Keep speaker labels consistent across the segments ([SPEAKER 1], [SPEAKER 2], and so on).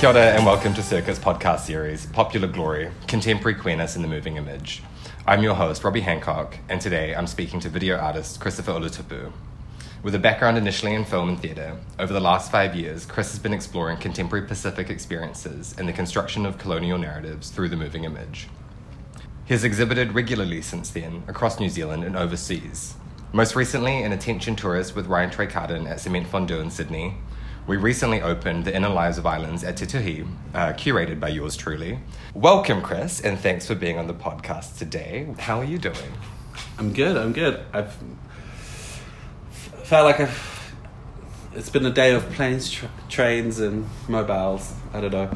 [SPEAKER 1] Kia ora and welcome to Circuit podcast series, Popular Glory, Contemporary Queerness in the Moving Image. I'm your host, Robbie Hancock, and today I'm speaking to video artist Christopher Ulutupu. With a background initially in film and theatre, over the last five years, Chris has been exploring contemporary Pacific experiences and the construction of colonial narratives through the moving image. He has exhibited regularly since then across New Zealand and overseas. Most recently, an attention tourist with Ryan Trecartin at Cement Fondue in Sydney. We recently opened The Inner Lives of Islands at Te Tuhi, uh, curated by yours truly. Welcome, Chris, and thanks for being on the podcast today. How are you doing?
[SPEAKER 2] I'm good. I'm good. I've felt like I've. It's been a day of planes, tra- trains, and mobiles. I don't know.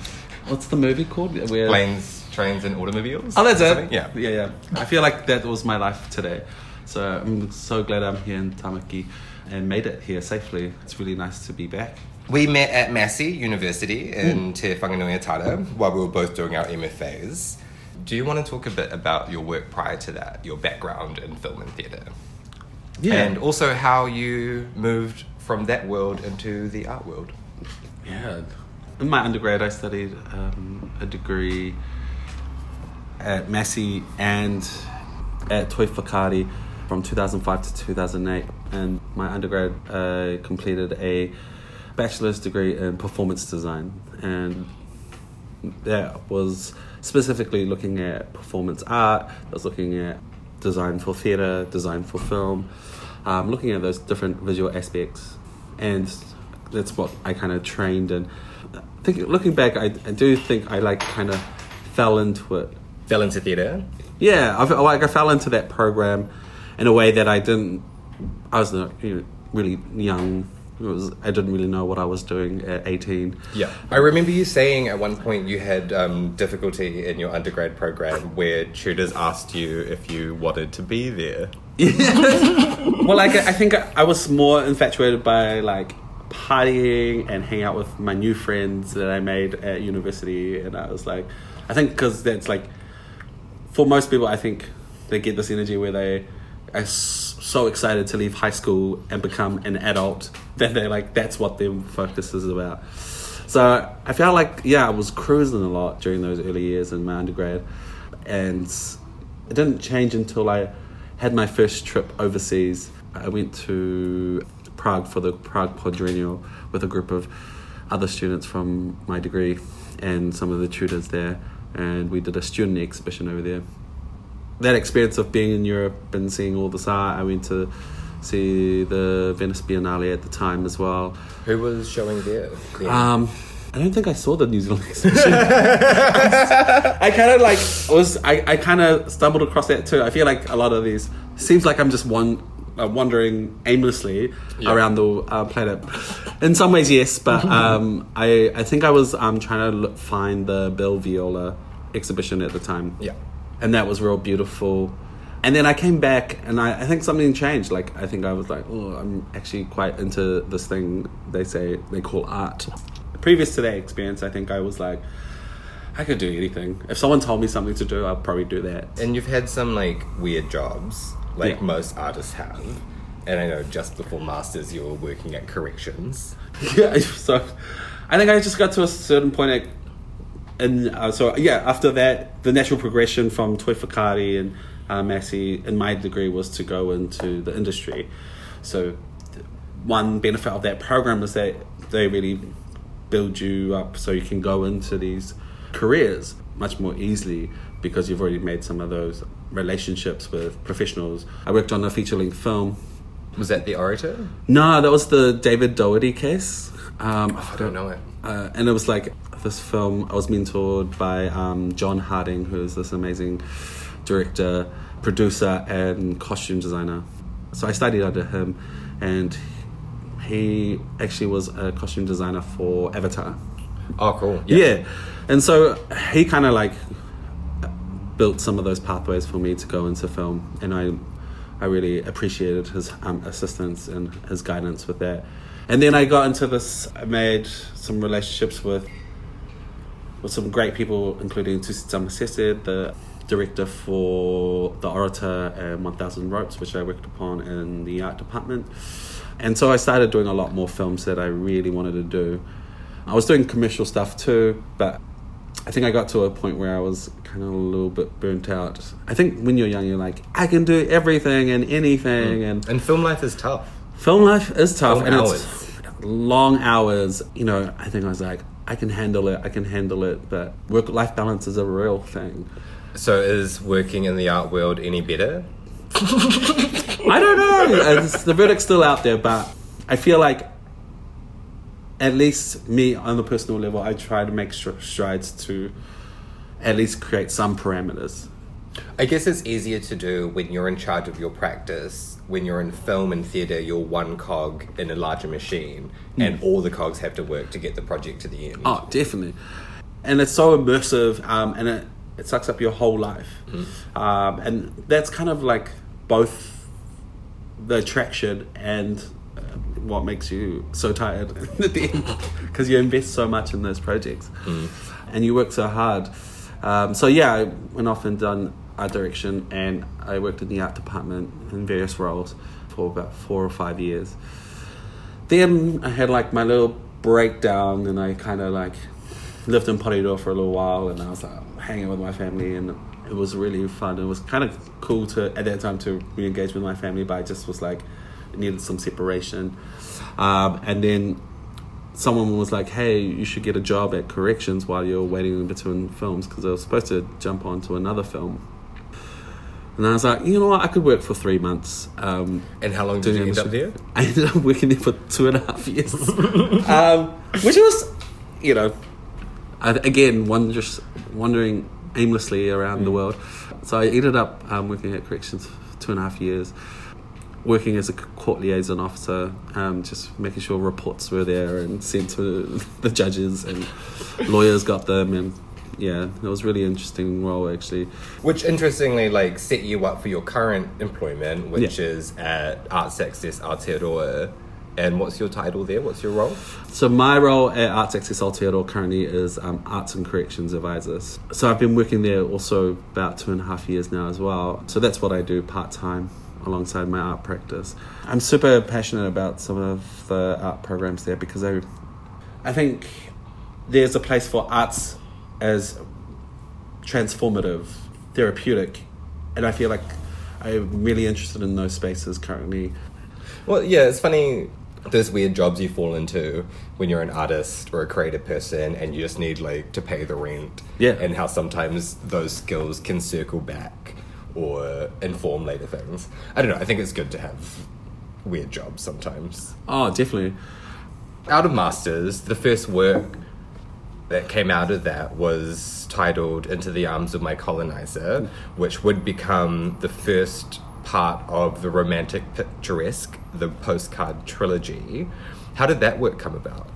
[SPEAKER 2] What's the movie called? Where...
[SPEAKER 1] Planes, trains, and automobiles?
[SPEAKER 2] Oh, that's it.
[SPEAKER 1] Yeah.
[SPEAKER 2] yeah, yeah. I feel like that was my life today. So I'm so glad I'm here in Tamaki and made it here safely. It's really nice to be back.
[SPEAKER 1] We met at Massey University in
[SPEAKER 2] Mm.
[SPEAKER 1] Te Whanganui-a-Tara while we were both doing our MFAs. Do you want to talk a bit about your work prior to that, your background in film and theatre? And also how you moved from that world into the art world?
[SPEAKER 2] Yeah. In my undergrad, I studied um, a degree at Massey and at Toi Whakaari from 2005 to 2008. And my undergrad uh, completed a bachelor's degree in performance design. And that was specifically looking at performance art, I was looking at design for theatre, design for film, um, looking at those different visual aspects. And that's what I kind of trained in. I think looking back, I, I do think I like kind of fell into it.
[SPEAKER 1] Fell into theatre?
[SPEAKER 2] Yeah, I, like I fell into that program in a way that I didn't. I was not, you know, really young. It was, I didn't really know what I was doing at 18.
[SPEAKER 1] Yeah. I remember you saying at one point you had um, difficulty in your undergrad program where tutors asked you if you wanted to be there.
[SPEAKER 2] well, like I think I was more infatuated by like partying and hanging out with my new friends that I made at university, and I was like, I think because that's like, for most people, I think they get this energy where they are so excited to leave high school and become an adult that they're like that's what their focus is about. So I felt like yeah, I was cruising a lot during those early years in my undergrad, and it didn't change until I had my first trip overseas. I went to Prague for the Prague Quadrennial with a group of other students from my degree and some of the tutors there, and we did a student exhibition over there. That experience of being in Europe and seeing all this art, I went to see the Venice Biennale at the time as well.
[SPEAKER 1] Who was showing there?
[SPEAKER 2] Um, I don't think I saw the New Zealand exhibition. I kind of like was I, I kind of stumbled across that too. I feel like a lot of these seems like I'm just one uh, wandering aimlessly
[SPEAKER 1] Yeah.
[SPEAKER 2] around the uh, planet. In some ways, yes, but um, I I think I was um, trying to look, find the Bill Viola exhibition at the time.
[SPEAKER 1] yeah.
[SPEAKER 2] And that was real beautiful. And then I came back, and I, I think something changed. Like I think I was like, oh, I'm actually quite into this thing they say they call art. Previous to that experience, I think I was like, I could do anything. If someone told me something to do, I'll probably do that.
[SPEAKER 1] And you've had some like weird jobs, like
[SPEAKER 2] Yeah.
[SPEAKER 1] most artists have. And I know just before masters you were working at corrections.
[SPEAKER 2] yeah, so I think I just got to a certain point at, and uh, so yeah, after that, the natural progression from Toi Whakaari and uh, Massey in my degree was to go into the industry. So one benefit of that program is that they really build you up so you can go into these careers much more easily because you've already made some of those relationships with professionals. I worked on a feature length film
[SPEAKER 1] Was that the orator?
[SPEAKER 2] no, that was the David Dougherty case. Um,
[SPEAKER 1] I don't know it.
[SPEAKER 2] Uh, and it was like this film. I was mentored by um, John Harding, who is this amazing director, producer, and costume designer. So I studied under him, and he actually was a costume designer for Avatar.
[SPEAKER 1] Oh, cool.
[SPEAKER 2] Yeah. And so he kind of like built some of those pathways for me to go into film, and I, I really appreciated his um, assistance and his guidance with that. And then I got into this. I made some relationships with, with some great people, including Tusi Tamasese, the director for The Orator and 1000 Ropes, which I worked upon in the art department. And so I started doing a lot more films that I really wanted to do. I was doing commercial stuff too, but I think I got to a point where I was kind of a little bit burnt out. I think when you're young, you're like, I can do everything and anything,
[SPEAKER 1] Mm.
[SPEAKER 2] and
[SPEAKER 1] And film life is tough.
[SPEAKER 2] Film life is tough
[SPEAKER 1] Long
[SPEAKER 2] and
[SPEAKER 1] hours.
[SPEAKER 2] it's long hours. You know, I think I was like, I can handle it, I can handle it, but work life balance is a real thing.
[SPEAKER 1] So is working in the art world any better?
[SPEAKER 2] I don't know. It's- the verdict's still out there, but I feel like at least me on the personal level, I try to make str- strides to at least create some parameters.
[SPEAKER 1] I guess it's easier to do when you're in charge of your practice. When you're in film and theatre, you're one cog in a larger machine, and all the cogs have to work to get the project to the end.
[SPEAKER 2] Oh, definitely. And it's so immersive, um, and it, it sucks up your whole life. Um, and that's kind of like both the attraction and uh, what makes you so tired at the end because you invest so much in those projects and you work so hard. Um, so yeah, I went off and done art direction, and I worked in the art department in various roles for about four or five years then I had like my little breakdown, and I kind of like lived in Porirua for a little while, and I was like hanging with my family, and it was really fun. It was kind of cool to at that time to re-engage with my family, but I just was like needed some separation, um, and then someone was like, "Hey, you should get a job at corrections while you're waiting in between films," because I was supposed to jump onto another film. And I was like, you know what, I could work for three months. Um,
[SPEAKER 1] And how long did you end up there?
[SPEAKER 2] I ended up working there for two and a half years, um, which was, you know, I, again, one just wandering aimlessly around the world. So I ended up um, working at corrections for two and a half years, working as a court liaison officer, um, just making sure reports were there and sent to the judges and lawyers got them and. Yeah, it was really interesting role actually.
[SPEAKER 1] Which interestingly, like, set you up for your current employment, which
[SPEAKER 2] Yeah.
[SPEAKER 1] is at Arts Access Aotearoa. And what's your title there? What's your role?
[SPEAKER 2] So my role at Arts Access Aotearoa currently is um, Arts and Corrections Advisors. So I've been working there also about two and a half years now as well. So that's what I do part time alongside my art practice. I'm super passionate about some of the art programs there because I, I think there's a place for arts as transformative, therapeutic, and I feel like I'm really interested in those spaces currently.
[SPEAKER 1] Well, yeah, it's funny those weird jobs you fall into when you're an artist or a creative person and you just need like to pay the rent.
[SPEAKER 2] Yeah.
[SPEAKER 1] And how sometimes those skills can circle back or inform later things. I don't know, I think it's good to have weird jobs sometimes.
[SPEAKER 2] Oh, definitely.
[SPEAKER 1] Out of Masters, the first work that came out of that was titled Into the Arms of My Colonizer, which would become the first part of the romantic picturesque, the postcard trilogy. How did that work come about?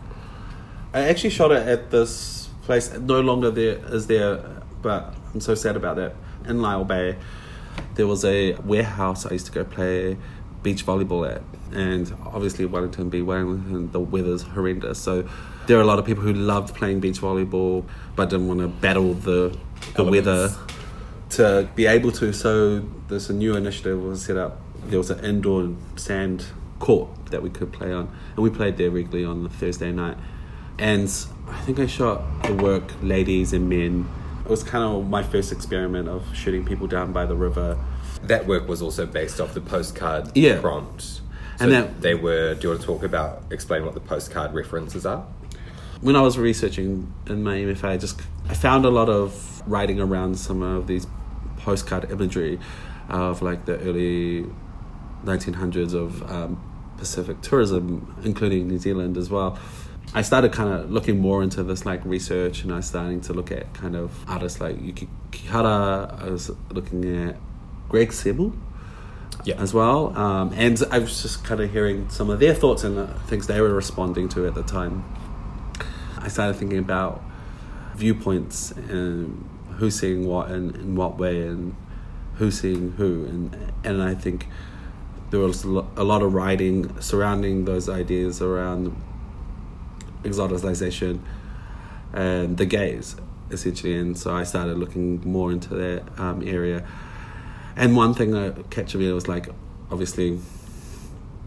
[SPEAKER 2] I actually shot it at this place. No longer there is there, but I'm so sad about that. In Lyall Bay, there was a warehouse I used to go play beach volleyball at, and obviously Wellington B. Wellington, the weather's horrendous. So there are a lot of people who loved playing beach volleyball, but didn't want to battle the the
[SPEAKER 1] Elements.
[SPEAKER 2] weather to be able to. So there's a new initiative was set up. There was an indoor sand court that we could play on, and we played there regularly on the Thursday night. And I think I shot the work ladies and men. It was kind of my first experiment of shooting people down by the river.
[SPEAKER 1] That work was also based off the postcard
[SPEAKER 2] Yeah.
[SPEAKER 1] prompt. So
[SPEAKER 2] And that-
[SPEAKER 1] they were. Do you want to talk about explain what the postcard references are?
[SPEAKER 2] When I was researching in my MFA, I just I found a lot of writing around some of these postcard imagery of like the early 1900s of um, Pacific tourism, including New Zealand as well. I started kind of looking more into this like research, and I was starting to look at kind of artists like Yuki Kihara. I was looking at Greg Semu
[SPEAKER 1] Yeah.
[SPEAKER 2] as well. Um, and I was just kind of hearing some of their thoughts and the things they were responding to at the time. I started thinking about viewpoints and who's seeing what and in what way and who's seeing who. And, and I think there was a lot of writing surrounding those ideas around exoticization and the gaze, essentially. And so I started looking more into that um, area. And one thing that captured me was like, obviously,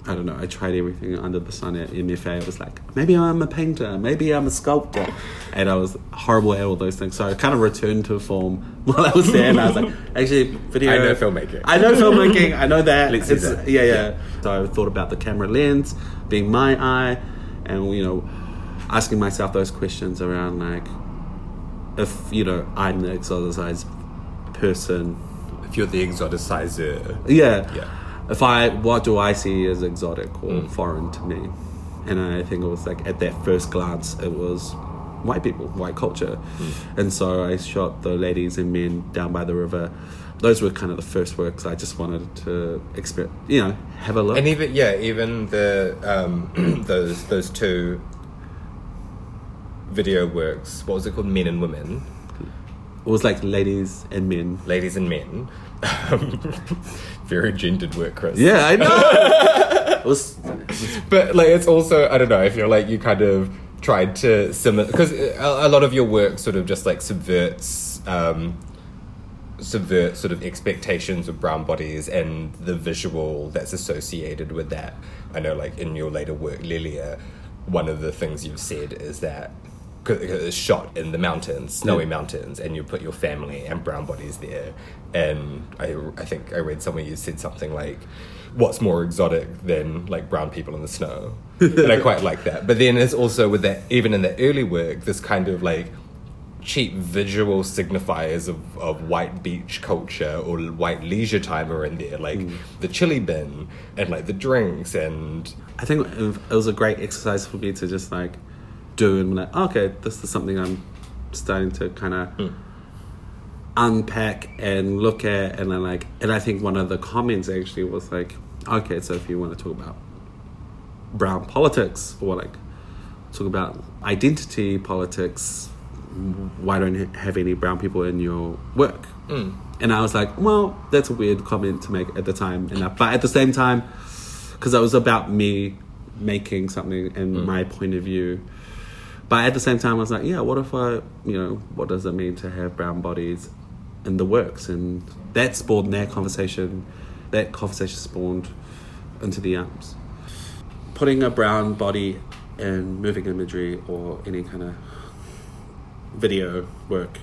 [SPEAKER 2] I don't know. I tried everything under the sun at MFA. I was like, maybe I'm a painter, maybe I'm a sculptor, and I was horrible at all those things. So I kind of returned to form while I was there, and I was like, actually, video.
[SPEAKER 1] I know filmmaking.
[SPEAKER 2] I know filmmaking. I know that.
[SPEAKER 1] Let's
[SPEAKER 2] It's-
[SPEAKER 1] that.
[SPEAKER 2] Yeah, yeah. So I thought about the camera lens being my eye, and you know, asking myself those questions around like, if you know, I'm the exoticized person
[SPEAKER 1] If you're the exoticizer.
[SPEAKER 2] yeah.
[SPEAKER 1] Yeah.
[SPEAKER 2] If I, what do I see as exotic or
[SPEAKER 1] Mm.
[SPEAKER 2] foreign to me? And I think it was like at that first glance, it was white people, white culture.
[SPEAKER 1] Mm.
[SPEAKER 2] And so I shot the ladies and men down by the river. Those were kind of the first works I just wanted to experience, you know, have a look.
[SPEAKER 1] And even yeah, even the um, those those two video works. What was it called? Men and women,
[SPEAKER 2] it was like ladies and men.
[SPEAKER 1] ladies and men. Very gendered work, Chris.
[SPEAKER 2] Yeah, I know. it was
[SPEAKER 1] but like it's also I don't know. I feel like you kind of tried to similar because a, a lot of your work sort of just like subverts. Um, subvert sort of expectations of brown bodies and the visual that's associated with that. I know, like in your later work, Lilia, one of the things you've said is that it's uh, shot in the mountains, snowy
[SPEAKER 2] Yeah.
[SPEAKER 1] mountains, and you put your family and brown bodies there. And I, I think I read somewhere you said something like, "What's more exotic than like brown people in the snow?" and I quite like that. But then it's also with that, even in the early work, this kind of like cheap visual signifiers of, of white beach culture or white leisure time are in there, like mm. the chili bin and like the drinks and
[SPEAKER 2] I think it was a great exercise for me to just like do and be like, okay, this is something I'm starting to kind of
[SPEAKER 1] Hmm.
[SPEAKER 2] unpack and look at, and then like, and I think one of the comments actually was like, okay, so if you want to talk about brown politics or like talk about identity politics, why don't you have any brown people in your work? And I was like, well, that's a weird comment to make at the time, and I, but at the same time, because it was about me making something and my point of view. But at the same time, I was like, yeah, what if I, you know, what does it mean to have brown bodies in the works? And that spawned that conversation. That conversation spawned into the arms. Putting a brown body in moving imagery or any kind of video work,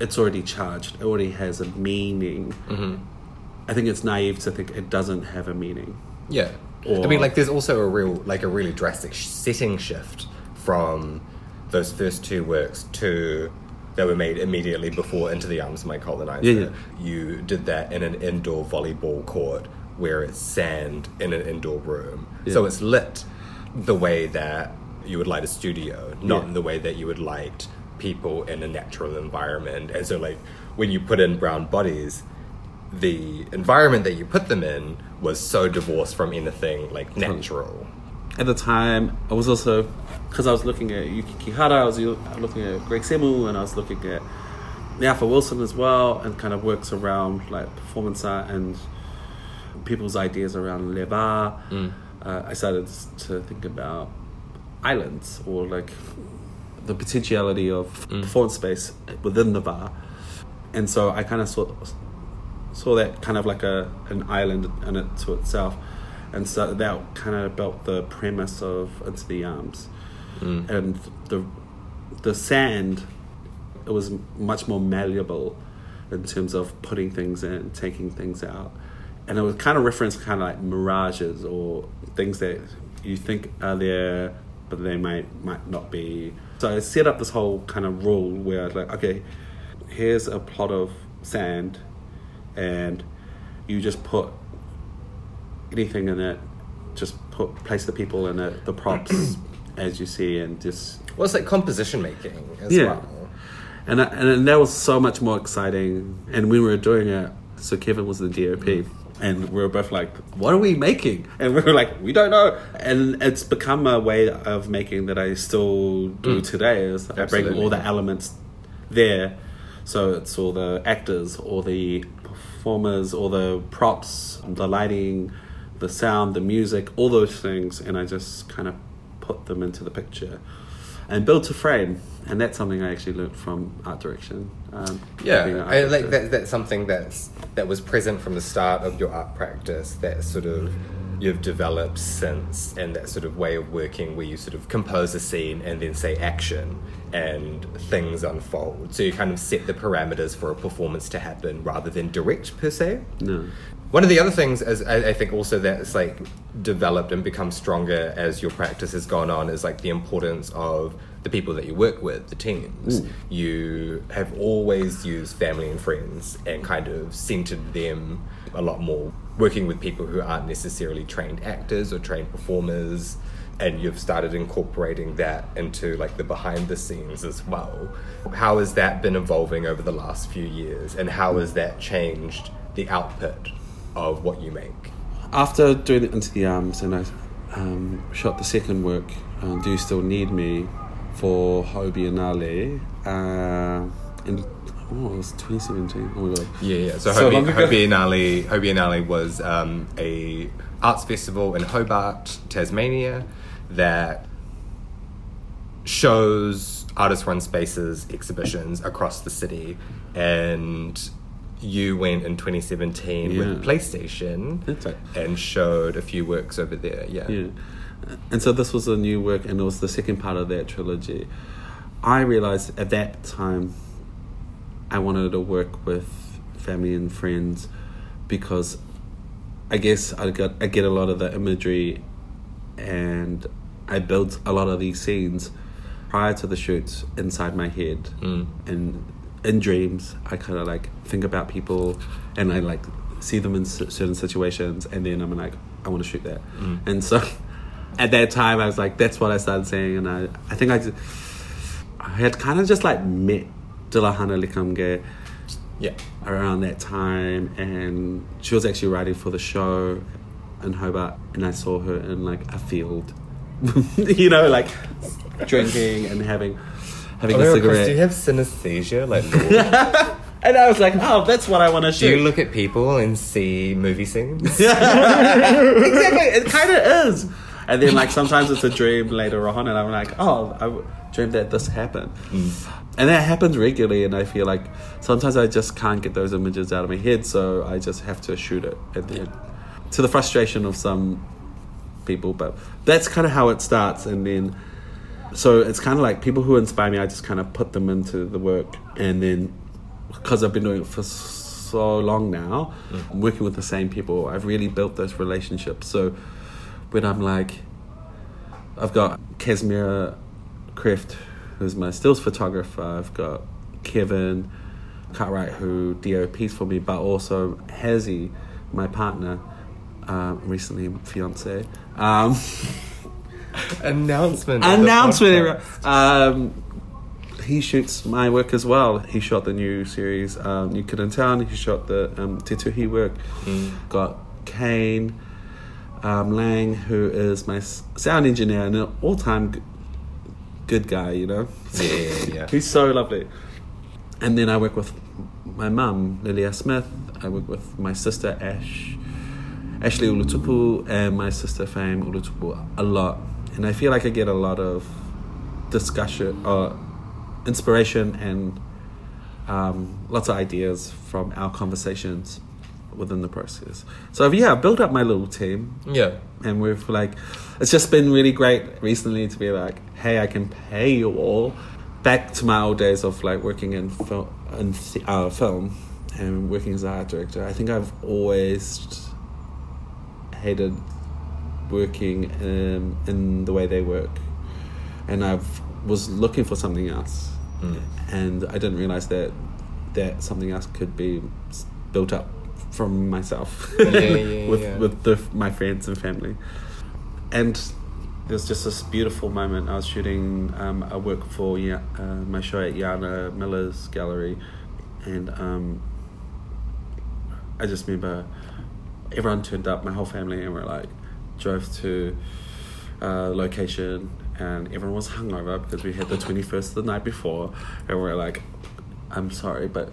[SPEAKER 2] it's already charged. It already has a meaning. Mm-hmm. I think it's naive to think it doesn't have a meaning.
[SPEAKER 1] yeah. I mean, like there's also a real like a really drastic sh- setting shift from those first two works to that were made immediately before Into the Arms of My Colonizer.
[SPEAKER 2] Yeah, yeah.
[SPEAKER 1] You did that in an indoor volleyball court where it's sand in an indoor room.
[SPEAKER 2] Yeah.
[SPEAKER 1] So it's lit the way that you would light a studio, not in the way that you would light people in a natural environment. And so, like, when you put in brown bodies, the environment that you put them in was so divorced from anything like natural.
[SPEAKER 2] At the time, I was also because I was looking at Yuki Kihara, I was looking at Greg Semu, and I was looking at Nyafa Wilson as well, and kind of works around like performance art and people's ideas around leva. Uh, I started to think about islands or like the potentiality of performance space within the bar, and so I kind of saw saw that kind of like a an island in it to itself, and so that kind of built the premise of Into the Arms, Mm. and the the sand it was much more malleable in terms of putting things in, taking things out, and it was kind of referenced kind of like mirages or things that you think are there but they might might not be. So I set up this whole kind of rule where I was like, okay, here's a plot of sand and you just put anything in it just put place the people in it the props as you see and just
[SPEAKER 1] Well, it's like composition making as
[SPEAKER 2] Yeah.
[SPEAKER 1] well.
[SPEAKER 2] and I, and that was so much more exciting. And when we were doing it so kevin was the dop mm-hmm. and we were both like what are we making? And we were like we don't know. And it's become a way of making that i still do mm. today is i bring all the elements there. So it's all the actors all the performers all the props the lighting the sound the music all those things. And i just kind of put them into the picture and build a frame and that's something i actually learned from art direction um,
[SPEAKER 1] Yeah, I, like that. That's something that's that was present from the start of your art practice. That sort of you've developed since and that sort of way of working where you sort of compose a scene and then say action and things unfold. So you kind of set the parameters for a performance to happen rather than direct per se.
[SPEAKER 2] No.
[SPEAKER 1] One of the other things, as I, I think, also that's like developed and become stronger as your practice has gone on, is like the importance of the people that you work with, the teams. Mm. You have always used family and friends and kind of centered them a lot more, working with people who aren't necessarily trained actors or trained performers. And you've started incorporating that into like the behind the scenes as well. How has that been evolving over the last few years, and how has that changed the output of what you make?
[SPEAKER 2] After doing it into the arms, and I um, shot the second work, uh, "Do You Still Need Me," for Hobiennale, uh, in oh, it was 2017. Oh my god!
[SPEAKER 1] Yeah, yeah. So,
[SPEAKER 2] So
[SPEAKER 1] Hobi,
[SPEAKER 2] long ago.
[SPEAKER 1] Hobiennale, Hobiennale was um, a arts festival in Hobart, Tasmania, that shows artist-run spaces, exhibitions across the city, and you went in 2017
[SPEAKER 2] Yeah.
[SPEAKER 1] with PlayStation
[SPEAKER 2] right.
[SPEAKER 1] and showed a few works over there. Yeah.
[SPEAKER 2] Yeah. And so this was a new work, and it was the second part of that trilogy. I realized at that time I wanted to work with family and friends because I guess I got I get a lot of the imagery, and I built a lot of these scenes prior to the shoots inside my head,
[SPEAKER 1] Mm.
[SPEAKER 2] and in dreams I kind of like think about people, and I like see them in c- certain situations, and then I'm like I want to shoot that,
[SPEAKER 1] Mm.
[SPEAKER 2] and so at that time I was like that's what I started saying, and I I think I just, I had kind of just like met Dilohana Lekamge
[SPEAKER 1] Yeah.
[SPEAKER 2] around that time and she was actually writing for the show in Hobart and I saw her in like a field you know like drinking and having having
[SPEAKER 1] Oh,
[SPEAKER 2] a
[SPEAKER 1] Chris,
[SPEAKER 2] cigarette.
[SPEAKER 1] do you have synesthesia? Like,
[SPEAKER 2] and I was like oh that's what I want to
[SPEAKER 1] do you look at people and see movie scenes?
[SPEAKER 2] exactly it kind of is. And then like sometimes it's a dream later on and I'm like oh I dreamed that this happened. Mm. And that happens regularly and I feel like sometimes I just can't get those images out of my head so I just have to shoot it at the end. To the frustration of some people but that's kind of how it starts and then so it's kind of like people who inspire me I just kind of put them into the work and then because I've been doing it for so long now I'm working with the same people I've really built those relationships so when I'm like I've got Casimir Kreft, who's my stills photographer. I've got Kevin Cartwright, who DOPs for me, but also Hazy, my partner, um, recently fiance. Um,
[SPEAKER 1] Announcement.
[SPEAKER 2] announcement. Um, he shoots my work as well. He shot the new series, um, New Kid in Town. He shot the um, Te Tuhi work. Got Kane um, Lang, who is my sound engineer and an all-time g- good guy. You know,
[SPEAKER 1] Yeah, yeah, yeah.
[SPEAKER 2] he's so lovely. And then I work with my mum, Lilia Smith. I work with my sister Ash, Ashley Ulutupu, and my sister Fame Ulutupu a lot. And I feel like I get a lot of discussion, uh, inspiration, and um, lots of ideas from our conversations within the process. So yeah, I've built up my little team
[SPEAKER 1] Yeah.
[SPEAKER 2] and we've like it's just been really great recently to be like hey i can pay you all back to my old days of like working in film in th- uh, film and working as an art director i think i've always hated working um, in the way they work. And i've was looking for something else.
[SPEAKER 1] Mm.
[SPEAKER 2] and i didn't realize that that something else could be built up from myself.
[SPEAKER 1] Yeah, yeah,
[SPEAKER 2] with
[SPEAKER 1] yeah.
[SPEAKER 2] with the, my friends and family. And there's just this beautiful moment. I was shooting um, a work for uh, my show at Jhana Millers gallery. And um, i just remember everyone turned up my whole family and we're like drove to uh, location and everyone was hungover because we had the 21st the night before and we're like i'm sorry but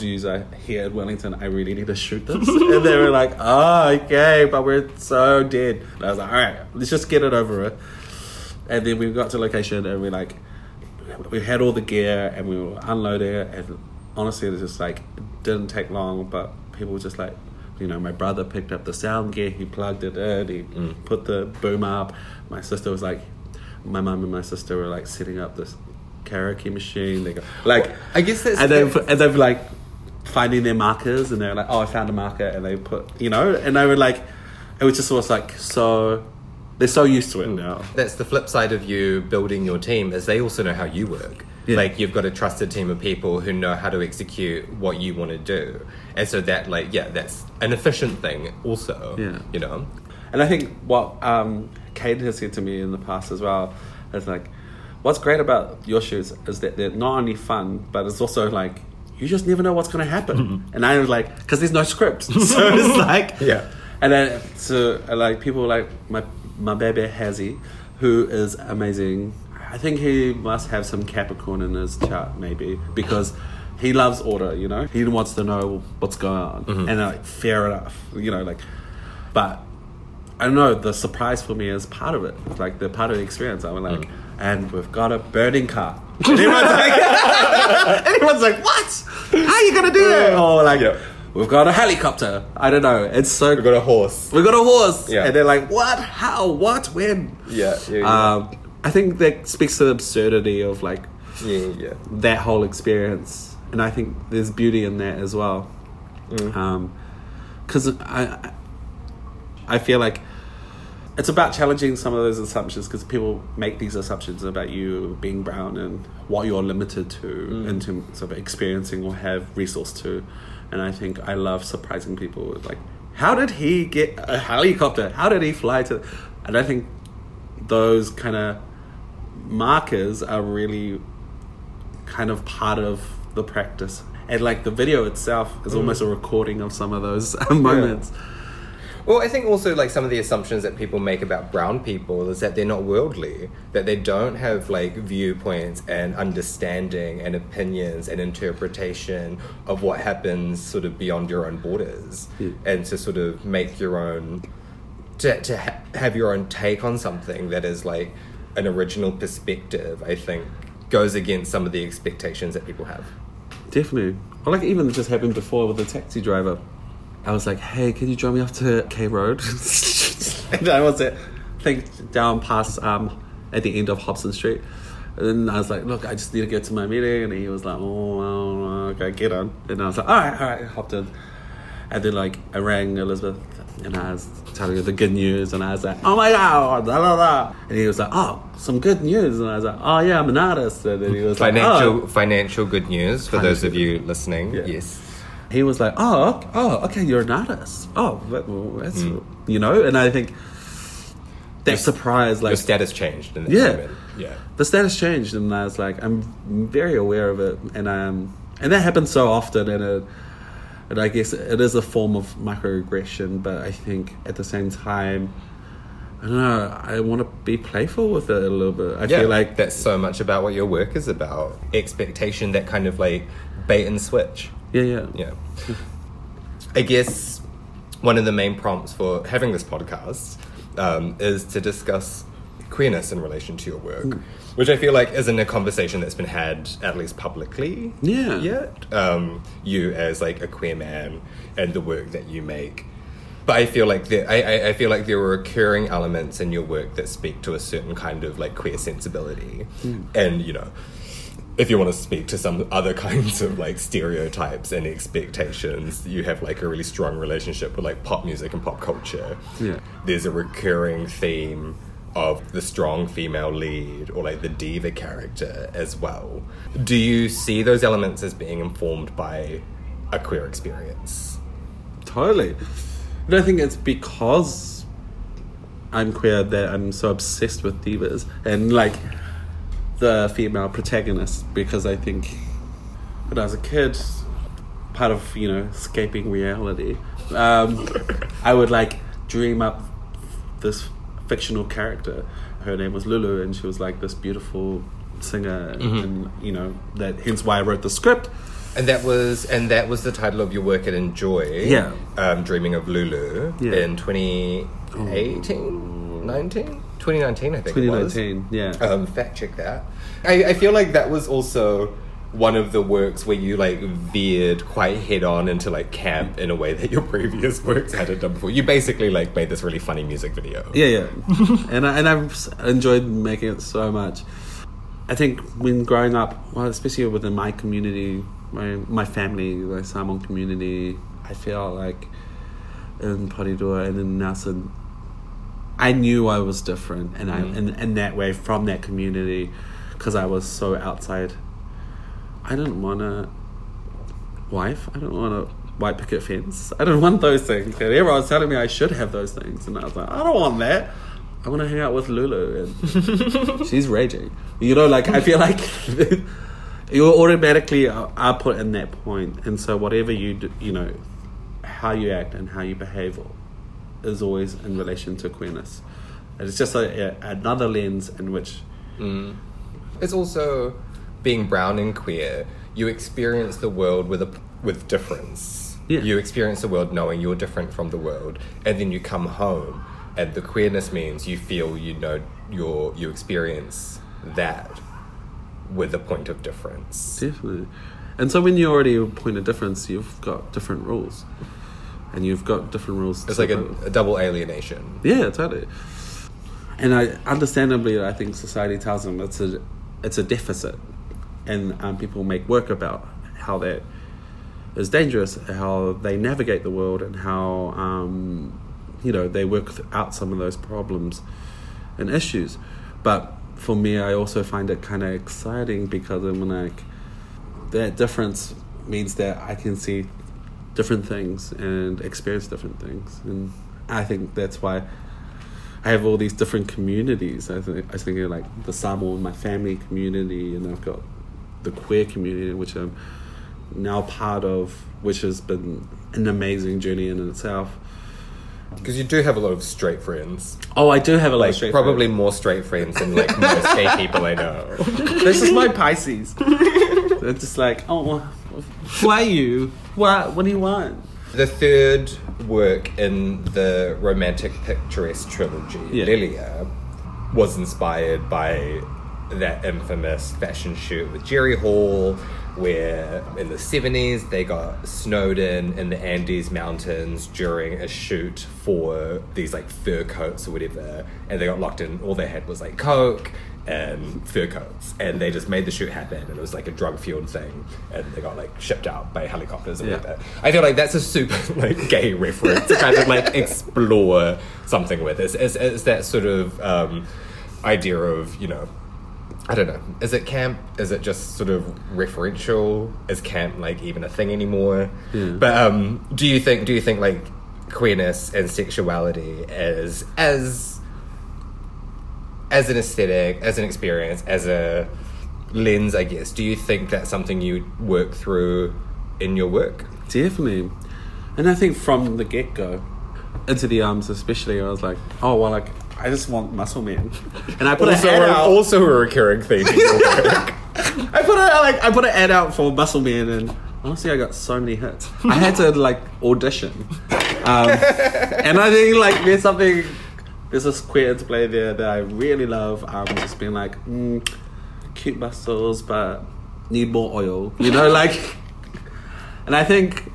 [SPEAKER 2] user here at wellington i really need to shoot this. And they were like oh okay but we're so dead. And i was like all right let's just get it over with. And then we got to location and we like we had all the gear and we were unloading it and honestly it was just like it didn't take long but people were just like you know, my brother picked up the sound gear, he plugged it in, he put the boom up. My sister was like, my mum and my sister were like setting up this karaoke machine. They go like,
[SPEAKER 1] I guess that's-
[SPEAKER 2] and they've and they've like finding their markers, and they're like, oh, I found a marker, and they put, you know, and they were like, it was just was like so. They're so used to it hmm. now.
[SPEAKER 1] That's the flip side of you building your team is they also know how you work.
[SPEAKER 2] Yeah.
[SPEAKER 1] Like you've got a trusted team of people who know how to execute what you want to do. And so that like yeah, that's an efficient thing also.
[SPEAKER 2] Yeah.
[SPEAKER 1] You know?
[SPEAKER 2] And I think what um, Kate has said to me in the past as well is like, what's great about your shoes is that they're not only fun, but it's also like you just never know what's going to happen. And I was like, because there's no script, so it's like,
[SPEAKER 1] Yeah.
[SPEAKER 2] And then so like people like my my baby Hazzy, who is amazing. I think he must have some Capricorn in his chart, maybe because. He loves order, you know. He wants to know what's going on, and like fair enough, you know. Like, but I don't know. The surprise for me is part of it. It's like the part of the experience. I'm like, and we've got a burning car. And everyone's like, everyone's like, what? How are you gonna do that? Or like,
[SPEAKER 1] Yeah.
[SPEAKER 2] we've got a helicopter. I don't know. It's so.
[SPEAKER 1] We've got a horse.
[SPEAKER 2] We've got a horse.
[SPEAKER 1] Yeah.
[SPEAKER 2] And they're like, what? How? What? When?
[SPEAKER 1] Yeah, yeah, yeah.
[SPEAKER 2] Um, I think that speaks to the absurdity of like
[SPEAKER 1] yeah, yeah.
[SPEAKER 2] that whole experience, and I think there's beauty in that as well. Mm. Um, because I, I- I feel like it's about challenging some of those assumptions because people make these assumptions about you being brown and what you're limited to mm. in terms of experiencing or have resource to. And I think I love surprising people with like, how did he get a helicopter? How did he fly to? And I think those kind of markers are really kind of part of the practice. And like the video itself is mm. almost a recording of some of those moments.
[SPEAKER 1] Well, I think also like some of the assumptions that people make about brown people is that they're not worldly, that they don't have like viewpoints and understanding and opinions and interpretation of what happens sort of beyond your own borders,
[SPEAKER 2] Yeah.
[SPEAKER 1] and to sort of make your own, to to ha- have your own take on something that is like an original perspective. I think goes against some of the expectations that people have.
[SPEAKER 2] Definitely. Or like even just happened before with the taxi driver. I was like, hey, can you drive me off to K Road? and I was at, I think down past um at the end of Hobson Street. And then I was like, look, I just need to get to my meeting. And he was like, oh, well, okay, get on. And I was like, all right, all right, hopped in. And then like I rang Elizabeth and I was telling her the good news and I was like, oh my god, da, da, da. And he was like, oh, some good news. And I was like, oh yeah, I'm an artist. And then he was
[SPEAKER 1] Financial
[SPEAKER 2] like, oh.
[SPEAKER 1] financial good news for those of you listening.
[SPEAKER 2] Yeah.
[SPEAKER 1] Yes.
[SPEAKER 2] he was like, "Oh, oh, okay, you're an artist. Oh, that, that's
[SPEAKER 1] Mm.
[SPEAKER 2] you know." And I think that surprise, like
[SPEAKER 1] Your status changed in that
[SPEAKER 2] Yeah.
[SPEAKER 1] moment. Yeah.
[SPEAKER 2] the status changed, and I was like, I'm very aware of it, and um, and that happens so often, and it, and I guess it is a form of microaggression, but I think at the same time. I don't know. I want to be playful with it a little bit. I
[SPEAKER 1] yeah,
[SPEAKER 2] feel like
[SPEAKER 1] that's so much about what your work is about. Expectation, that kind of like bait and switch.
[SPEAKER 2] yeah, yeah,
[SPEAKER 1] Yeah. I guess one of the main prompts for having this podcast um, is to discuss queerness in relation to your work, which I feel like isn't a conversation that's been had at least publicly
[SPEAKER 2] Yeah.
[SPEAKER 1] yet. Um, you as like a queer man and the work that you make. But I feel like there, I, I- I feel like there are recurring elements in your work that speak to a certain kind of like queer sensibility, and you know, if you want to speak to some other kinds of like stereotypes and expectations, you have like a really strong relationship with like pop music and pop culture.
[SPEAKER 2] Yeah.
[SPEAKER 1] There's a recurring theme of the strong female lead or like the diva character as well. Do you see those elements as being informed by a queer experience?
[SPEAKER 2] Totally. But I think it's because I'm queer that I'm so obsessed with divas and like the female protagonist because I think when I was a kid, part of, you know, escaping reality, um, I would like dream up this fictional character. Her name was Lulu and she was like this beautiful singer and you know that hence why I wrote the script.
[SPEAKER 1] And that was and that was the title of your work at Enjoy.
[SPEAKER 2] Yeah.
[SPEAKER 1] Um, Dreaming of Lulu
[SPEAKER 2] Yeah.
[SPEAKER 1] in 2018, 19? 2019, I think it was.
[SPEAKER 2] 2019, yeah.
[SPEAKER 1] Um, fact check that. I, I feel like that was also one of the works where you like veered quite head on into like camp in a way that your previous works hadn't done before. You basically like made this really funny music video.
[SPEAKER 2] Yeah, yeah. and I, and I've enjoyed making it so much. I think when growing up, well, especially within my community, my my family, the Samoan community, I feel like in Porirua and in Nelson, I knew I was different, and I
[SPEAKER 1] Mm.
[SPEAKER 2] in, in that way from that community, because I was so outside. I didn't want a wife. I don't want a white picket fence. I don't want those things. And everyone was telling me I should have those things, and I was like, I don't want that. I want to hang out with Lulu, and she's raging. You know, like I feel like you automatically are are put in that point, and so whatever you do, you know, how you act and how you behave is always in relation to queerness. And it's just a, a, another lens in which
[SPEAKER 1] Mm. It's also being brown and queer. You experience the world with a with difference.
[SPEAKER 2] Yeah.
[SPEAKER 1] You experience the world knowing you're different from the world, and then you come home, and the queerness means you feel you know your you experience that with a point of difference.
[SPEAKER 2] Definitely. And so when you already a point of difference, you've got different rules. And you've got different rules.
[SPEAKER 1] It's like a, a double alienation.
[SPEAKER 2] Yeah, totally. And I understandably I think society tells them it's a it's a deficit. And um, people make work about how that is dangerous, how they navigate the world and how um, you know, they work out some of those problems and issues. But for me I also find it kinda exciting because I'm like that difference means that I can see different things and experience different things, and I think that's why I have all these different communities. I think I thinking like the Samoan, my family community, and I've got the queer community, which I'm now part of, which has been an amazing journey in itself.
[SPEAKER 1] Because you do have a lot of straight friends.
[SPEAKER 2] Oh, I do have a lot
[SPEAKER 1] Like
[SPEAKER 2] of straight
[SPEAKER 1] probably
[SPEAKER 2] friends.
[SPEAKER 1] more straight friends than like most gay people I know.
[SPEAKER 2] This is my Pisces. They're just like, oh, who are you? What? What do you want?
[SPEAKER 1] The third work in the romantic picturesque trilogy,
[SPEAKER 2] Yeah.
[SPEAKER 1] Lilia, was inspired by that infamous fashion shoot with Jerry Hall, where in the 70s they got snowed in in the Andes Mountains during a shoot for these like fur coats or whatever, and they got locked in. All they had was like Coke and fur coats, and they just made the shoot happen, and it was like a drug fueled thing, and they got like shipped out by helicopters and
[SPEAKER 2] Yeah.
[SPEAKER 1] whatever. I feel like that's a super like gay reference to kind of like explore something with. It's, it's, it's that sort of um, idea of you know. I don't know. Is it camp? Is it just sort of referential? Is camp like even a thing anymore? But um, do you think? Do you think like queerness and sexuality as as as an aesthetic, as an experience, as a lens? I guess. Do you think that's something you work through in your work?
[SPEAKER 2] Definitely. And I think from the get go, into the arms especially, I was like, oh, well, like, I just want muscle Man. And I put
[SPEAKER 1] also,
[SPEAKER 2] an ad
[SPEAKER 1] a,
[SPEAKER 2] out.
[SPEAKER 1] also a recurring theme in your work.
[SPEAKER 2] I put a, like, I put an ad out for muscle Man, and honestly, I got so many hits. I had to, like, audition. Um, and I think, like, there's something, there's this queer interplay there that I really love. Um, just being like, mm, cute muscles, but need more oil. You know, like, and I think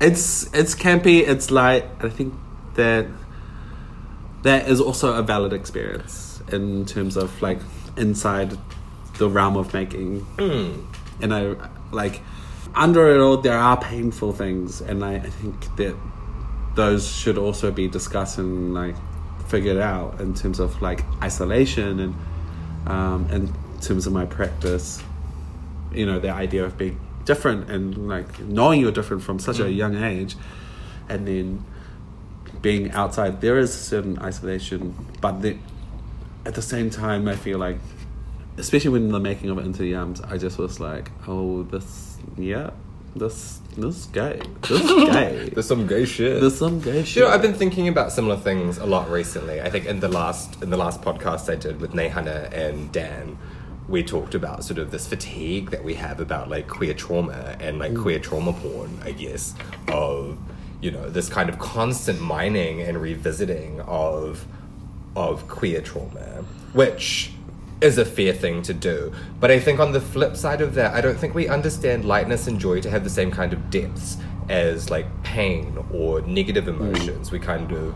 [SPEAKER 2] it's it's campy, it's light. and I think that that is also a valid experience in terms of like inside the realm of making. And I like under it all, there are painful things, and I, I think that those should also be discussed and like figured out in terms of like isolation and um, in terms of my practice. You know the idea of being different and like knowing you're different from such a young age. And then being outside there is a certain isolation but the, at the same time i feel like especially when the making of it into the arms i just was like oh this yeah this this gay this gay
[SPEAKER 1] There's some gay shit.
[SPEAKER 2] there's some gay shit
[SPEAKER 1] You know, I've been thinking about similar things a lot recently. I think in the last in the last podcast I did with Nehana and Dan, we talked about sort of this fatigue that we have about like queer trauma and like mm. queer trauma porn, I guess, of you know, this kind of constant mining and revisiting of of queer trauma, which is a fair thing to do. But I think on the flip side of that, I don't think we understand lightness and joy to have the same kind of depths as like pain or negative mm. emotions. We kind of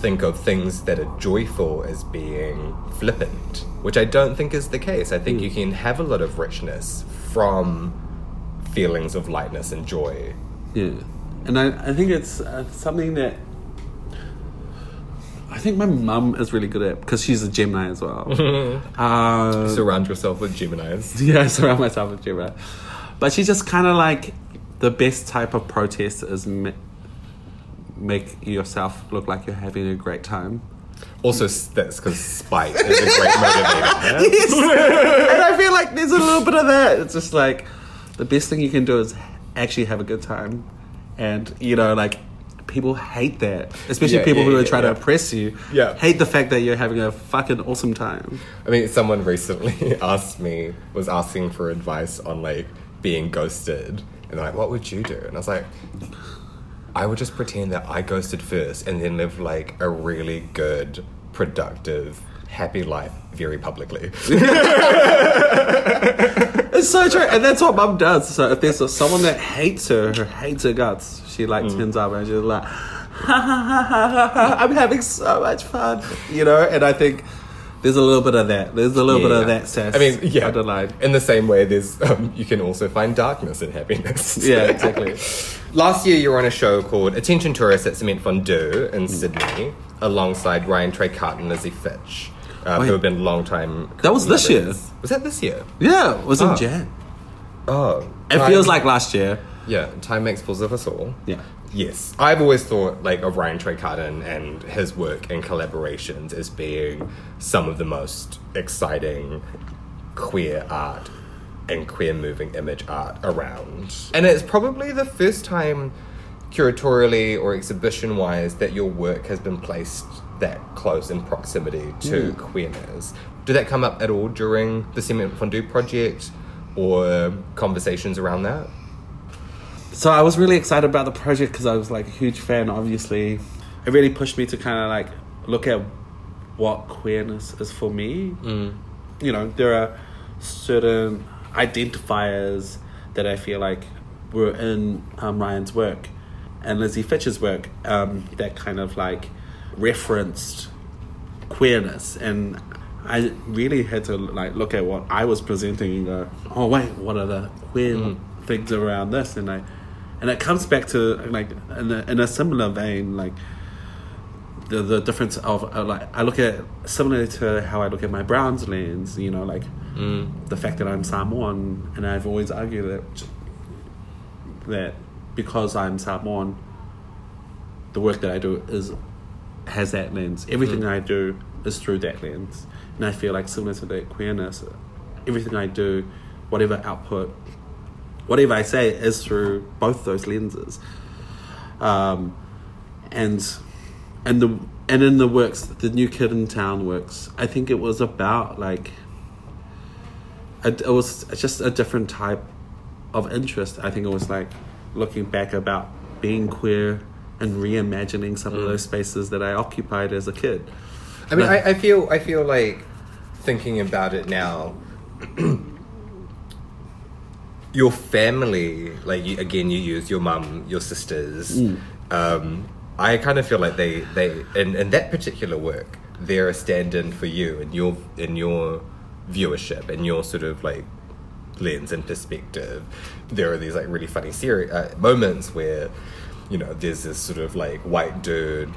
[SPEAKER 1] think of things that are joyful as being flippant, which I don't think is the case. I think mm. you can have a lot of richness from feelings of lightness and joy.
[SPEAKER 2] Yeah, and I, I think it's uh, something that I think my mum is really good at because she's a Gemini as well. uh,
[SPEAKER 1] Surround yourself with Geminis.
[SPEAKER 2] yeah, I surround myself with Gemini, but she's just kind of like the best type of protest is ma- make yourself look like you're having a great time.
[SPEAKER 1] Also, that's because spite is a great motivator.
[SPEAKER 2] yes. and I feel like there's a little bit of that. It's just like the best thing you can do is actually have a good time, and you know, like people hate that, especially
[SPEAKER 1] Yeah,
[SPEAKER 2] people
[SPEAKER 1] yeah,
[SPEAKER 2] who are
[SPEAKER 1] yeah,
[SPEAKER 2] trying to oppress you.
[SPEAKER 1] Yeah.
[SPEAKER 2] hate the fact that you're having a fucking awesome time.
[SPEAKER 1] I mean, someone recently asked me, was asking for advice on like being ghosted. And they're like, what would you do? And I was like, I would just pretend that I ghosted first and then live like a really good, productive, happy life very publicly.
[SPEAKER 2] It's so true, and that's what mum does. So if there's someone that hates her, who hates her guts, she like
[SPEAKER 1] Mm.
[SPEAKER 2] turns up and she's like, ha ha ha ha ha, I'm having so much fun, you know. And I think there's a little bit of that. There's a little bit of that sass.
[SPEAKER 1] I mean, yeah.
[SPEAKER 2] underlined.
[SPEAKER 1] In the same way, there's um, you can also find darkness in happiness.
[SPEAKER 2] Yeah, exactly.
[SPEAKER 1] Last year, you were on a show called Attention Tourists at Cement Fondue in Sydney, alongside Ryan Trecartin and Lizzie Fitch, uh, who have been long time.
[SPEAKER 2] That was this year.
[SPEAKER 1] Was that this year?
[SPEAKER 2] Yeah, it was in
[SPEAKER 1] Oh.
[SPEAKER 2] Jan.
[SPEAKER 1] Oh,
[SPEAKER 2] It
[SPEAKER 1] time-
[SPEAKER 2] feels like last year.
[SPEAKER 1] yeah. Time makes fools of us all.
[SPEAKER 2] Yeah.
[SPEAKER 1] Yes, I've always thought like of Ryan Trecartin and his work and collaborations as being some of the most exciting queer art and queer moving image art around. And it's probably the first time curatorially or exhibition wise that your work has been placed that close in proximity to queerness. Did that come up at all during the Cement Fondue project or conversations around that?
[SPEAKER 2] So I was really excited about the project because I was like a huge fan. Obviously, it really pushed me to kind of like look at what queerness is for me. Mm. You know, there are certain identifiers that I feel like were in um, Ryan's work and Lizzie Fitch's work um, that kind of like referenced queerness. And I really had to like look at what I was presenting and go, oh wait, what are the queer things around this? And I and it comes back to like in a, in a similar vein, like the the difference of uh, like I look at similar to how I look at my Browns lens, you know, like the fact that I'm Samoan, and I've always argued that that because I'm Samoan, the work that I do is has that lens. Everything I do is through that lens, and I feel like similar to that queerness, everything I do, whatever output, whatever I say is through both those lenses. Um, and and the and in the works, the new kid in town works. I think it was about like it, it was just a different type of interest. I think it was like looking back about being queer and reimagining some of those spaces that I occupied as a kid.
[SPEAKER 1] I mean,
[SPEAKER 2] But-
[SPEAKER 1] I, I feel I feel like thinking about it now. your family, like you, again, you use your mum, your sisters. Um, I kind of feel like they they in, in that particular work, they're a stand-in for you and your in your viewership and your sort of like lens and perspective. There are these like really funny seri- uh, moments where you know there's this sort of like white dude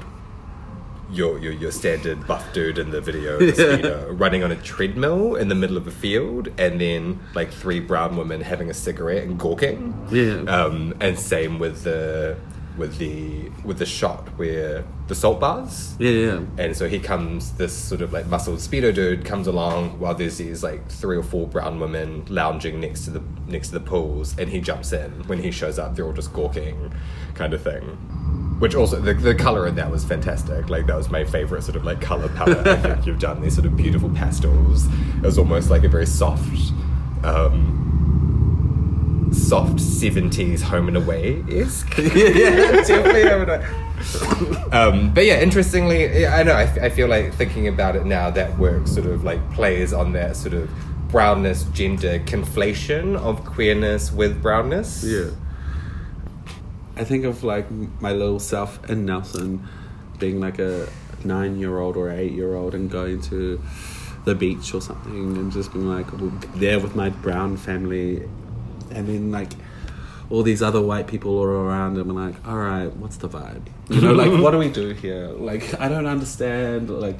[SPEAKER 1] your, your your standard buff dude in the video, you know, running on a treadmill in the middle of a field, and then like three brown women having a cigarette and gawking.
[SPEAKER 2] Yeah.
[SPEAKER 1] Um, and same with the with the with the shot where the salt bath.
[SPEAKER 2] Yeah, yeah.
[SPEAKER 1] And so he comes, this sort of like muscled speedo dude comes along while there's these like three or four brown women lounging next to the next to the pools, and he jumps in. When he shows up, they're all just gawking, kind of thing. Which also the the color in that was fantastic. Like that was my favorite sort of like color palette. I think you've done these sort of beautiful pastels. It was almost like a very soft. Um, soft 70s home and away esque
[SPEAKER 2] yeah, definitely. Would,
[SPEAKER 1] um, but yeah, interestingly, I know I, f- I feel like thinking about it now, that work sort of like plays on that sort of brownness gender conflation of queerness with brownness.
[SPEAKER 2] Yeah. I think of like my little self in Nelson being like a nine year old or eight year old and going to the beach or something and just being like there with my brown family and then like all these other white people are around and I'm like, all right, what's the vibe? You know, like what do we do here? Like I don't understand. Like,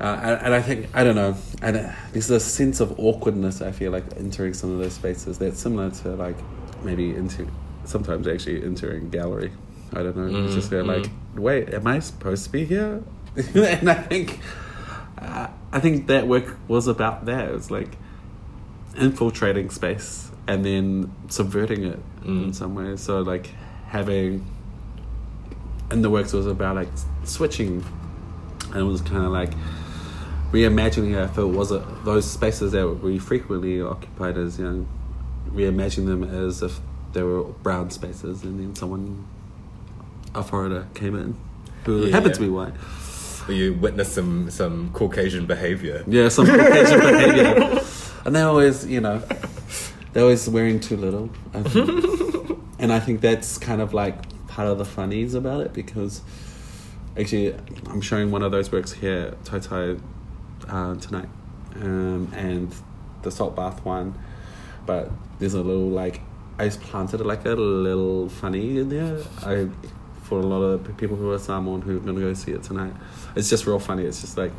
[SPEAKER 2] uh, and, and I think I don't know. And uh, there's a sense of awkwardness. I feel like entering some of those spaces that's similar to like maybe into sometimes actually entering gallery. I don't know. It's just they're like, wait, am I supposed to be here? and I think, uh, I think that work was about that. It was like infiltrating space and then subverting it in mm. some way. So like having, in the works was about like switching, and it was kind of like reimagining it if it was a, those spaces that we frequently occupied as young, reimagining them as if they were brown spaces, and then someone, a foreigner, came in who
[SPEAKER 1] Yeah,
[SPEAKER 2] happened
[SPEAKER 1] yeah.
[SPEAKER 2] to be white.
[SPEAKER 1] You witness some some Caucasian behavior.
[SPEAKER 2] Yeah, some Caucasian behavior. And they're always, you know, they're always wearing too little. I think. and I think that's kind of like part of the funnies about it because actually, I'm showing one of those works here, Tautai, uh, tonight. Um, and the salt bath one. But there's a little like, I just planted like a little funny in there. I for a lot of people who are Samoan who are going to go see it tonight. It's just real funny. It's just like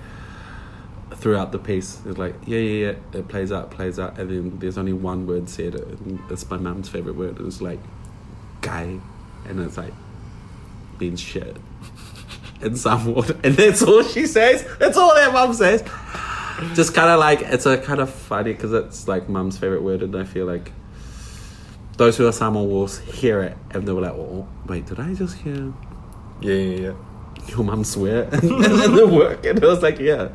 [SPEAKER 2] throughout the piece, it's like yeah, yeah, yeah. It plays out, plays out, and then there's only one word said. And it's my mum's favorite word. It was like guy, and it's like being shit in Samoan, and that's all she says. That's all that mum says. Just kind of like it's a kind of funny because it's like mum's favorite word, and I feel like those who are Samoan will hear it and they were like, "Oh, wait, did I just hear?"
[SPEAKER 1] Yeah, yeah, yeah.
[SPEAKER 2] your mum swear in, the work and it was like yeah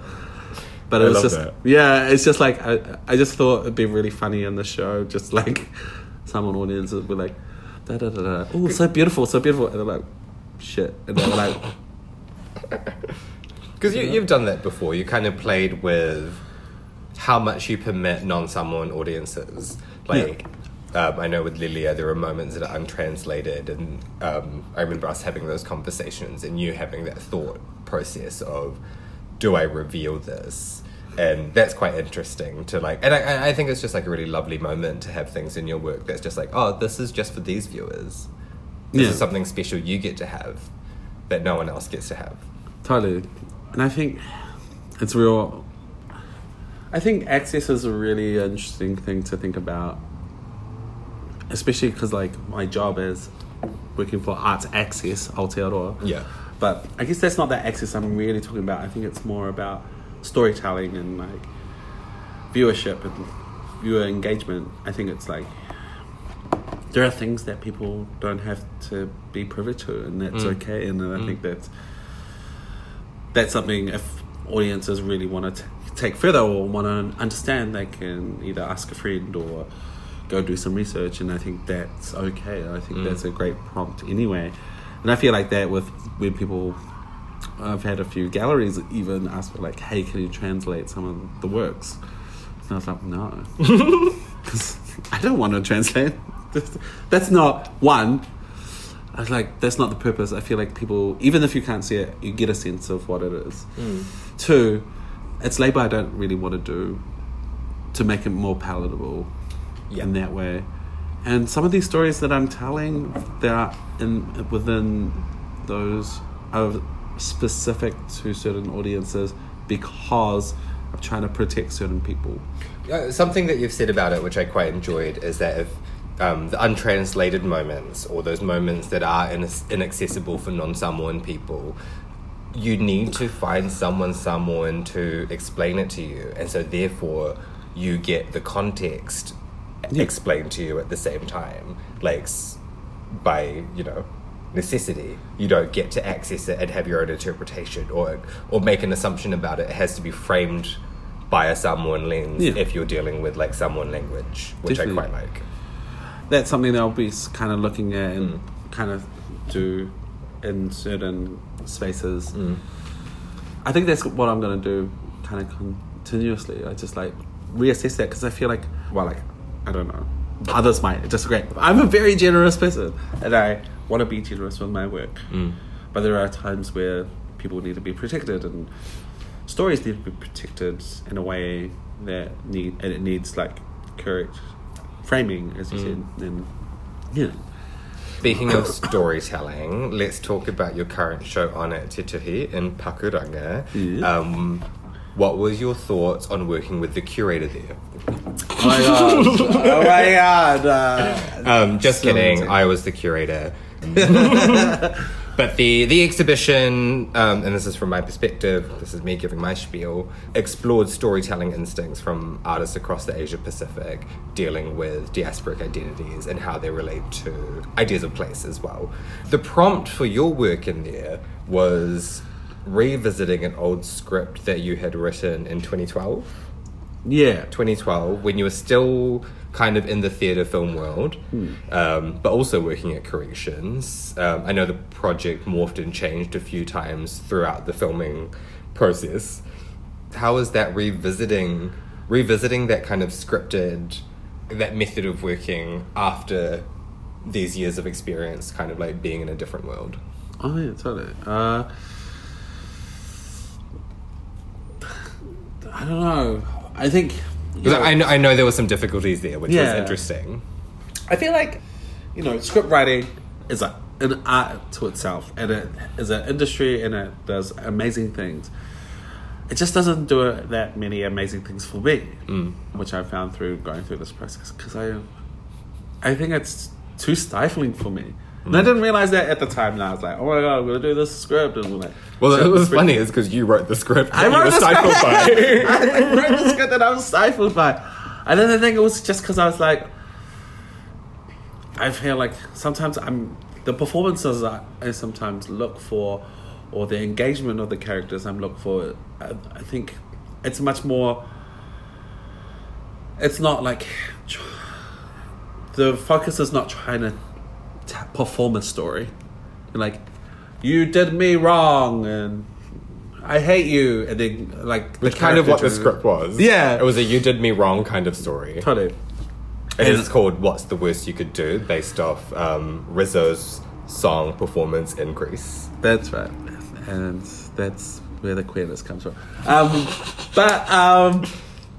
[SPEAKER 2] but it
[SPEAKER 1] I
[SPEAKER 2] was just
[SPEAKER 1] that.
[SPEAKER 2] yeah it's just like I, I just thought it'd be really funny in the show just like someone audience would be like da da da da oh so beautiful so beautiful and they're like shit and they're like
[SPEAKER 1] Because you, you've done that before. You kind of played with how much you permit non-Samoan audiences. Like, um, I know with Lilia, there are moments that are untranslated, and um, I remember us having those conversations, and you having that thought process of, do I reveal this? And that's quite interesting to like, and I, I think it's just like a really lovely moment to have things in your work that's just like, oh, this is just for these viewers. This
[SPEAKER 2] Yeah.
[SPEAKER 1] is something special you get to have that no one else gets to have.
[SPEAKER 2] Totally. And I think it's real. I think access is a really interesting thing to think about, especially because, like, my job is working for Arts Access, Aotearoa.
[SPEAKER 1] Yeah.
[SPEAKER 2] But I guess that's not that access I'm really talking about. I think it's more about storytelling and, like, viewership and viewer engagement. I think it's like there are things that people don't have to be privy to, and that's
[SPEAKER 1] Mm.
[SPEAKER 2] okay. And I think that's that's something if audiences really want to t- take further or want to understand, they can either ask a friend or go do some research. And I think that's okay. I think
[SPEAKER 1] Mm.
[SPEAKER 2] that's a great prompt anyway. And I feel like that with when people. I've had a few galleries even ask for like, "Hey, can you translate some of the works?" And I was like, "No, because I don't want to translate. That's not one. I was like, that's not the purpose. I feel like people, even if you can't see it, you get a sense of what it is. Mm. Two, it's labor I don't really want to do to make it more palatable
[SPEAKER 1] Yeah.
[SPEAKER 2] in that way. And some of these stories that I'm telling, they are in within those are specific to certain audiences because I'm trying to protect certain people.
[SPEAKER 1] Uh, something that you've said about it, which I quite enjoyed, is that if um, the untranslated moments or those moments that are in- inaccessible for non-Samoan people, you need to find someone Samoan to explain it to you, and so therefore you get the context explained to you at the same time, like by you know necessity. You don't get to access it and have your own interpretation or or make an assumption about it. It has to be framed by a Samoan lens
[SPEAKER 2] Yeah.
[SPEAKER 1] if you're dealing with like Samoan language, which
[SPEAKER 2] Definitely.
[SPEAKER 1] I quite like.
[SPEAKER 2] that's something that I'll be kind of looking at and kind of do in certain spaces.
[SPEAKER 1] Mm.
[SPEAKER 2] I think that's what I'm gonna do, kind of continuously. I just like reassess that because I feel like, well, like I don't know, others might disagree. I'm a very generous person, and I want to be generous with my work.
[SPEAKER 1] Mm.
[SPEAKER 2] But there are times where people need to be protected, and stories need to be protected in a way that need and it needs like correct framing, as you
[SPEAKER 1] Mm.
[SPEAKER 2] said. And yeah,
[SPEAKER 1] Speaking of storytelling, let's talk about your current show on at Te Tuhi in Pakuranga.
[SPEAKER 2] Yeah.
[SPEAKER 1] Um, what was your thoughts on working with the curator there?
[SPEAKER 2] Oh my god, oh my god. Uh,
[SPEAKER 1] Um, just
[SPEAKER 2] So
[SPEAKER 1] kidding.
[SPEAKER 2] intense.
[SPEAKER 1] I was the curator. but the the exhibition, um, and this is from my perspective. This is me giving my spiel. Explored storytelling instincts from artists across the Asia Pacific, dealing with diasporic identities and how they relate to ideas of place as well. The prompt for your work in there was revisiting an old script that you had written in 2012.
[SPEAKER 2] Yeah,
[SPEAKER 1] 2012 when you were still kind of in the theatre film world, um, but also working at Corrections. Um, I know the project morphed and changed a few times throughout the filming process. How is that revisiting, revisiting that kind of scripted, that method of working after these years of experience, kind of like being in a different world?
[SPEAKER 2] Oh yeah, totally. Uh, I don't know. I think. you know,
[SPEAKER 1] I know, I know there were some difficulties there, which was interesting.
[SPEAKER 2] I feel like, you know, script writing is a, an art to itself, and it is an industry, and it does amazing things. It just doesn't do it that many amazing things for me, mm. which I found through going through this process. Because I, I think it's too stifling for me. And I didn't realize that at the time. And I was like, "Oh my god, I'm gonna do this script," and I'm like,
[SPEAKER 1] Well, it was funny is because you wrote the script.
[SPEAKER 2] I wrote
[SPEAKER 1] were
[SPEAKER 2] the
[SPEAKER 1] stifled
[SPEAKER 2] script.
[SPEAKER 1] by.
[SPEAKER 2] I wrote the script that I was stifled by. And then I think it was just because I was like, I feel like sometimes I'm the performances I, I sometimes look for, or the engagement of the characters I'm look for. I, I think it's much more. It's not like the focus is not trying to t- perform a story, like you did me wrong and I hate you, and then like the
[SPEAKER 1] Which kind of what the script was.
[SPEAKER 2] Yeah.
[SPEAKER 1] It was a you did me wrong kind of story.
[SPEAKER 2] Totally.
[SPEAKER 1] It is called What's the Worst You Could Do, based off um, Rizzo's song performance in Grease.
[SPEAKER 2] That's right, and that's where the queerness comes from. Um, but um,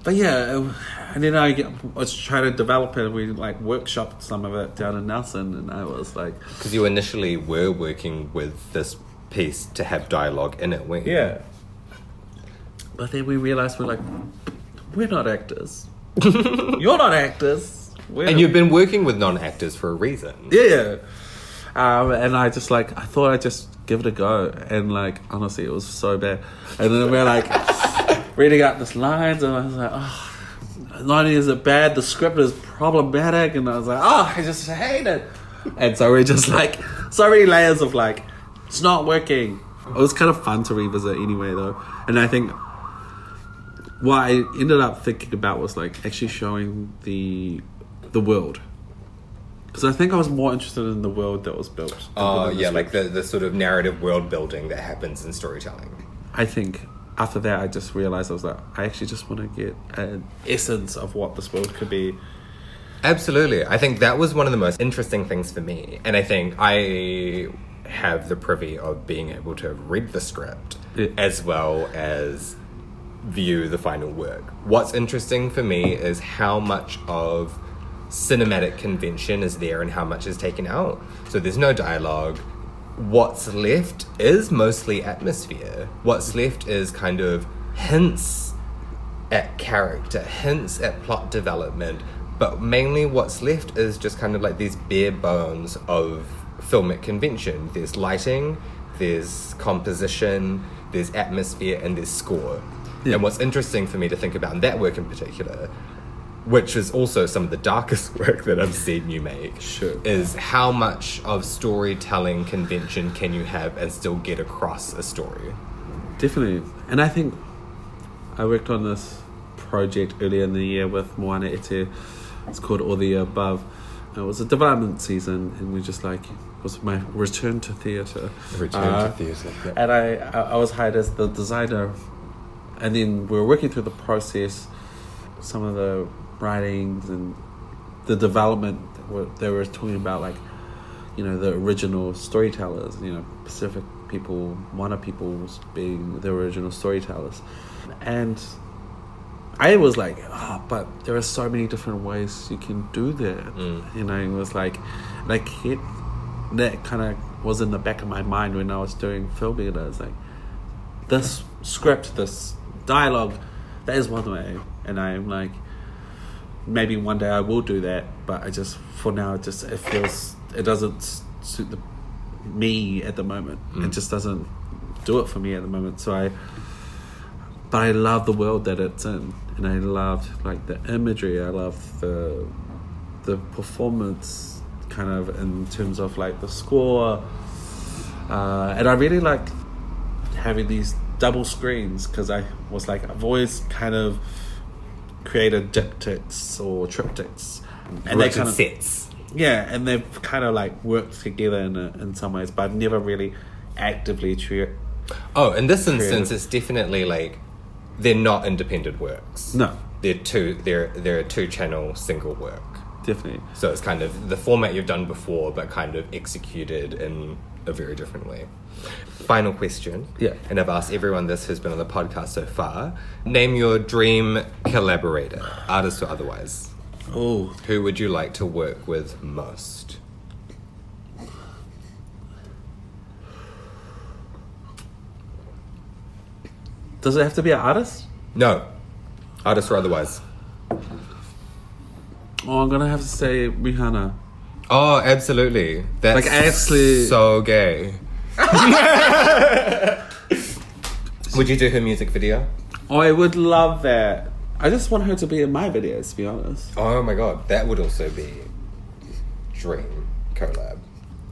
[SPEAKER 2] but yeah, and then I get- was trying to develop it. We like workshopped some of it down in Nelson, and I was like,
[SPEAKER 1] Because you initially were working with this piece to have dialogue in it, weren't you?
[SPEAKER 2] yeah. But then we realized we're like, we're not actors. You're not actors. We're
[SPEAKER 1] And you've been working with non actors for a reason.
[SPEAKER 2] Yeah. Um, and I just like I thought I'd just give it a go, and like honestly, it was so bad. And then we're like reading out these lines, and I was like, oh, not only is it bad, the script is problematic, and I was like, oh, I just hate it. And so we're just like so many layers of like, it's not working. It was kind of fun to revisit anyway, though, and I think what I ended up thinking about was like actually showing the the world. Because I think I was more interested in the world that was built.
[SPEAKER 1] Oh,
[SPEAKER 2] the
[SPEAKER 1] yeah,
[SPEAKER 2] script.
[SPEAKER 1] like the, the sort of narrative world building that happens in storytelling.
[SPEAKER 2] I think after that, I just realized I was like, I actually just want to get an essence of what this world could be.
[SPEAKER 1] Absolutely. I think that was one of the most interesting things for me. And I think I have the privy of being able to read the script
[SPEAKER 2] Yeah.
[SPEAKER 1] as well as view the final work. What's interesting for me is how much of cinematic convention is there and how much is taken out. So there's no dialogue. What's left is mostly atmosphere. What's left is kind of hints at character, hints at plot development, but mainly what's left is just kind of like these bare bones of filmic convention. There's lighting, there's composition, there's atmosphere, and there's score.
[SPEAKER 2] Yeah.
[SPEAKER 1] And what's interesting for me to think about in that work in particular, which is also some of the darkest work that I've seen you make,
[SPEAKER 2] Sure.
[SPEAKER 1] is how much of storytelling convention can you have and still get across a story?
[SPEAKER 2] Definitely. And I think I worked on this project earlier in the year with Moana Ete. It's called All the Above. it was a development season, and we just like it was my return to theatre.
[SPEAKER 1] Return
[SPEAKER 2] Uh,
[SPEAKER 1] to theatre.
[SPEAKER 2] And I, I I was hired as the designer, and then we were working through the process, some of the writings and the development. Where they were talking about like, you know, the original storytellers. You know, Pacific people, Moana peoples being the original storytellers, and I was like, oh, but there are so many different ways you can do that.
[SPEAKER 1] Mm.
[SPEAKER 2] You know, it was like, like it, that kind of was in the back of my mind when I was doing filming it. I was like, this script, this dialogue, that is one way, and I'm like, maybe one day I will do that, but I just for now it just it feels it doesn't suit the, me at the moment.
[SPEAKER 1] Mm.
[SPEAKER 2] It just doesn't do it for me at the moment. So I, but I love the world that it's in, and I love like the imagery. I love the the performance, kind of in terms of like the score, uh, and I really like having these double screens because I was like I've always kind of created diptychs or triptychs, and they kind of
[SPEAKER 1] sets.
[SPEAKER 2] yeah, and they've kind of like worked together in a, in some ways, but I've never really actively tre-
[SPEAKER 1] Oh, in this instance,
[SPEAKER 2] Creative.
[SPEAKER 1] it's definitely like they're not independent works.
[SPEAKER 2] No,
[SPEAKER 1] They're two. They're they're a two channel single work.
[SPEAKER 2] definitely.
[SPEAKER 1] So it's kind of the format you've done before, but kind of executed in a very different way. Final question.
[SPEAKER 2] Yeah.
[SPEAKER 1] And I've asked everyone this who's been on the podcast so far. Name your dream collaborator, artist or otherwise.
[SPEAKER 2] Oh,
[SPEAKER 1] Who would you like to work with most?
[SPEAKER 2] does it have to be an artist?
[SPEAKER 1] No. Artist or otherwise.
[SPEAKER 2] Oh, I'm gonna have to say Rihanna.
[SPEAKER 1] Oh, absolutely. That's
[SPEAKER 2] Like, actually-
[SPEAKER 1] so gay. Would you do her music video?
[SPEAKER 2] Oh, I would love that. I just want her to be in my videos, to be honest.
[SPEAKER 1] Oh my god, that would also be dream collab.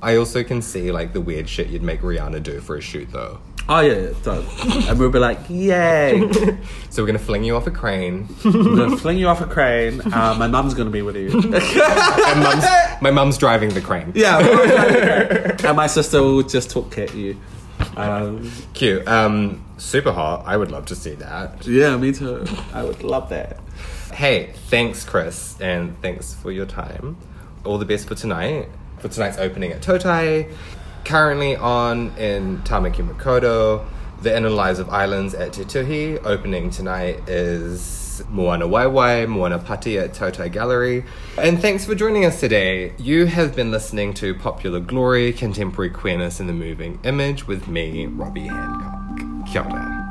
[SPEAKER 1] I also can see like the weird shit you'd make Rihanna do for a shoot though.
[SPEAKER 2] Oh yeah, it does. and we'll be like, yay!
[SPEAKER 1] So we're gonna fling you off a crane.
[SPEAKER 2] I'm gonna fling you off a crane. Uh, my mum's gonna be with you.
[SPEAKER 1] and mum's, my mum's driving the crane.
[SPEAKER 2] yeah, and my sister will just talk at you. Um,
[SPEAKER 1] Cute. Um, super hot. I would love to see that.
[SPEAKER 2] yeah, me too. I would love that.
[SPEAKER 1] Hey, thanks, Chris, and thanks for your time. All the best for tonight. For tonight's opening at Tautai. Currently on in Tamaki Makaurau. The Inner Lives of Islands at Te Tuhi. Opening tonight is Moana Waiwai, Moana Pati at Tautai Gallery. And thanks for joining us today. You have been listening to Popular Glory, Contemporary Queerness in the Moving Image with me, Robbie Hancock. Kia ora.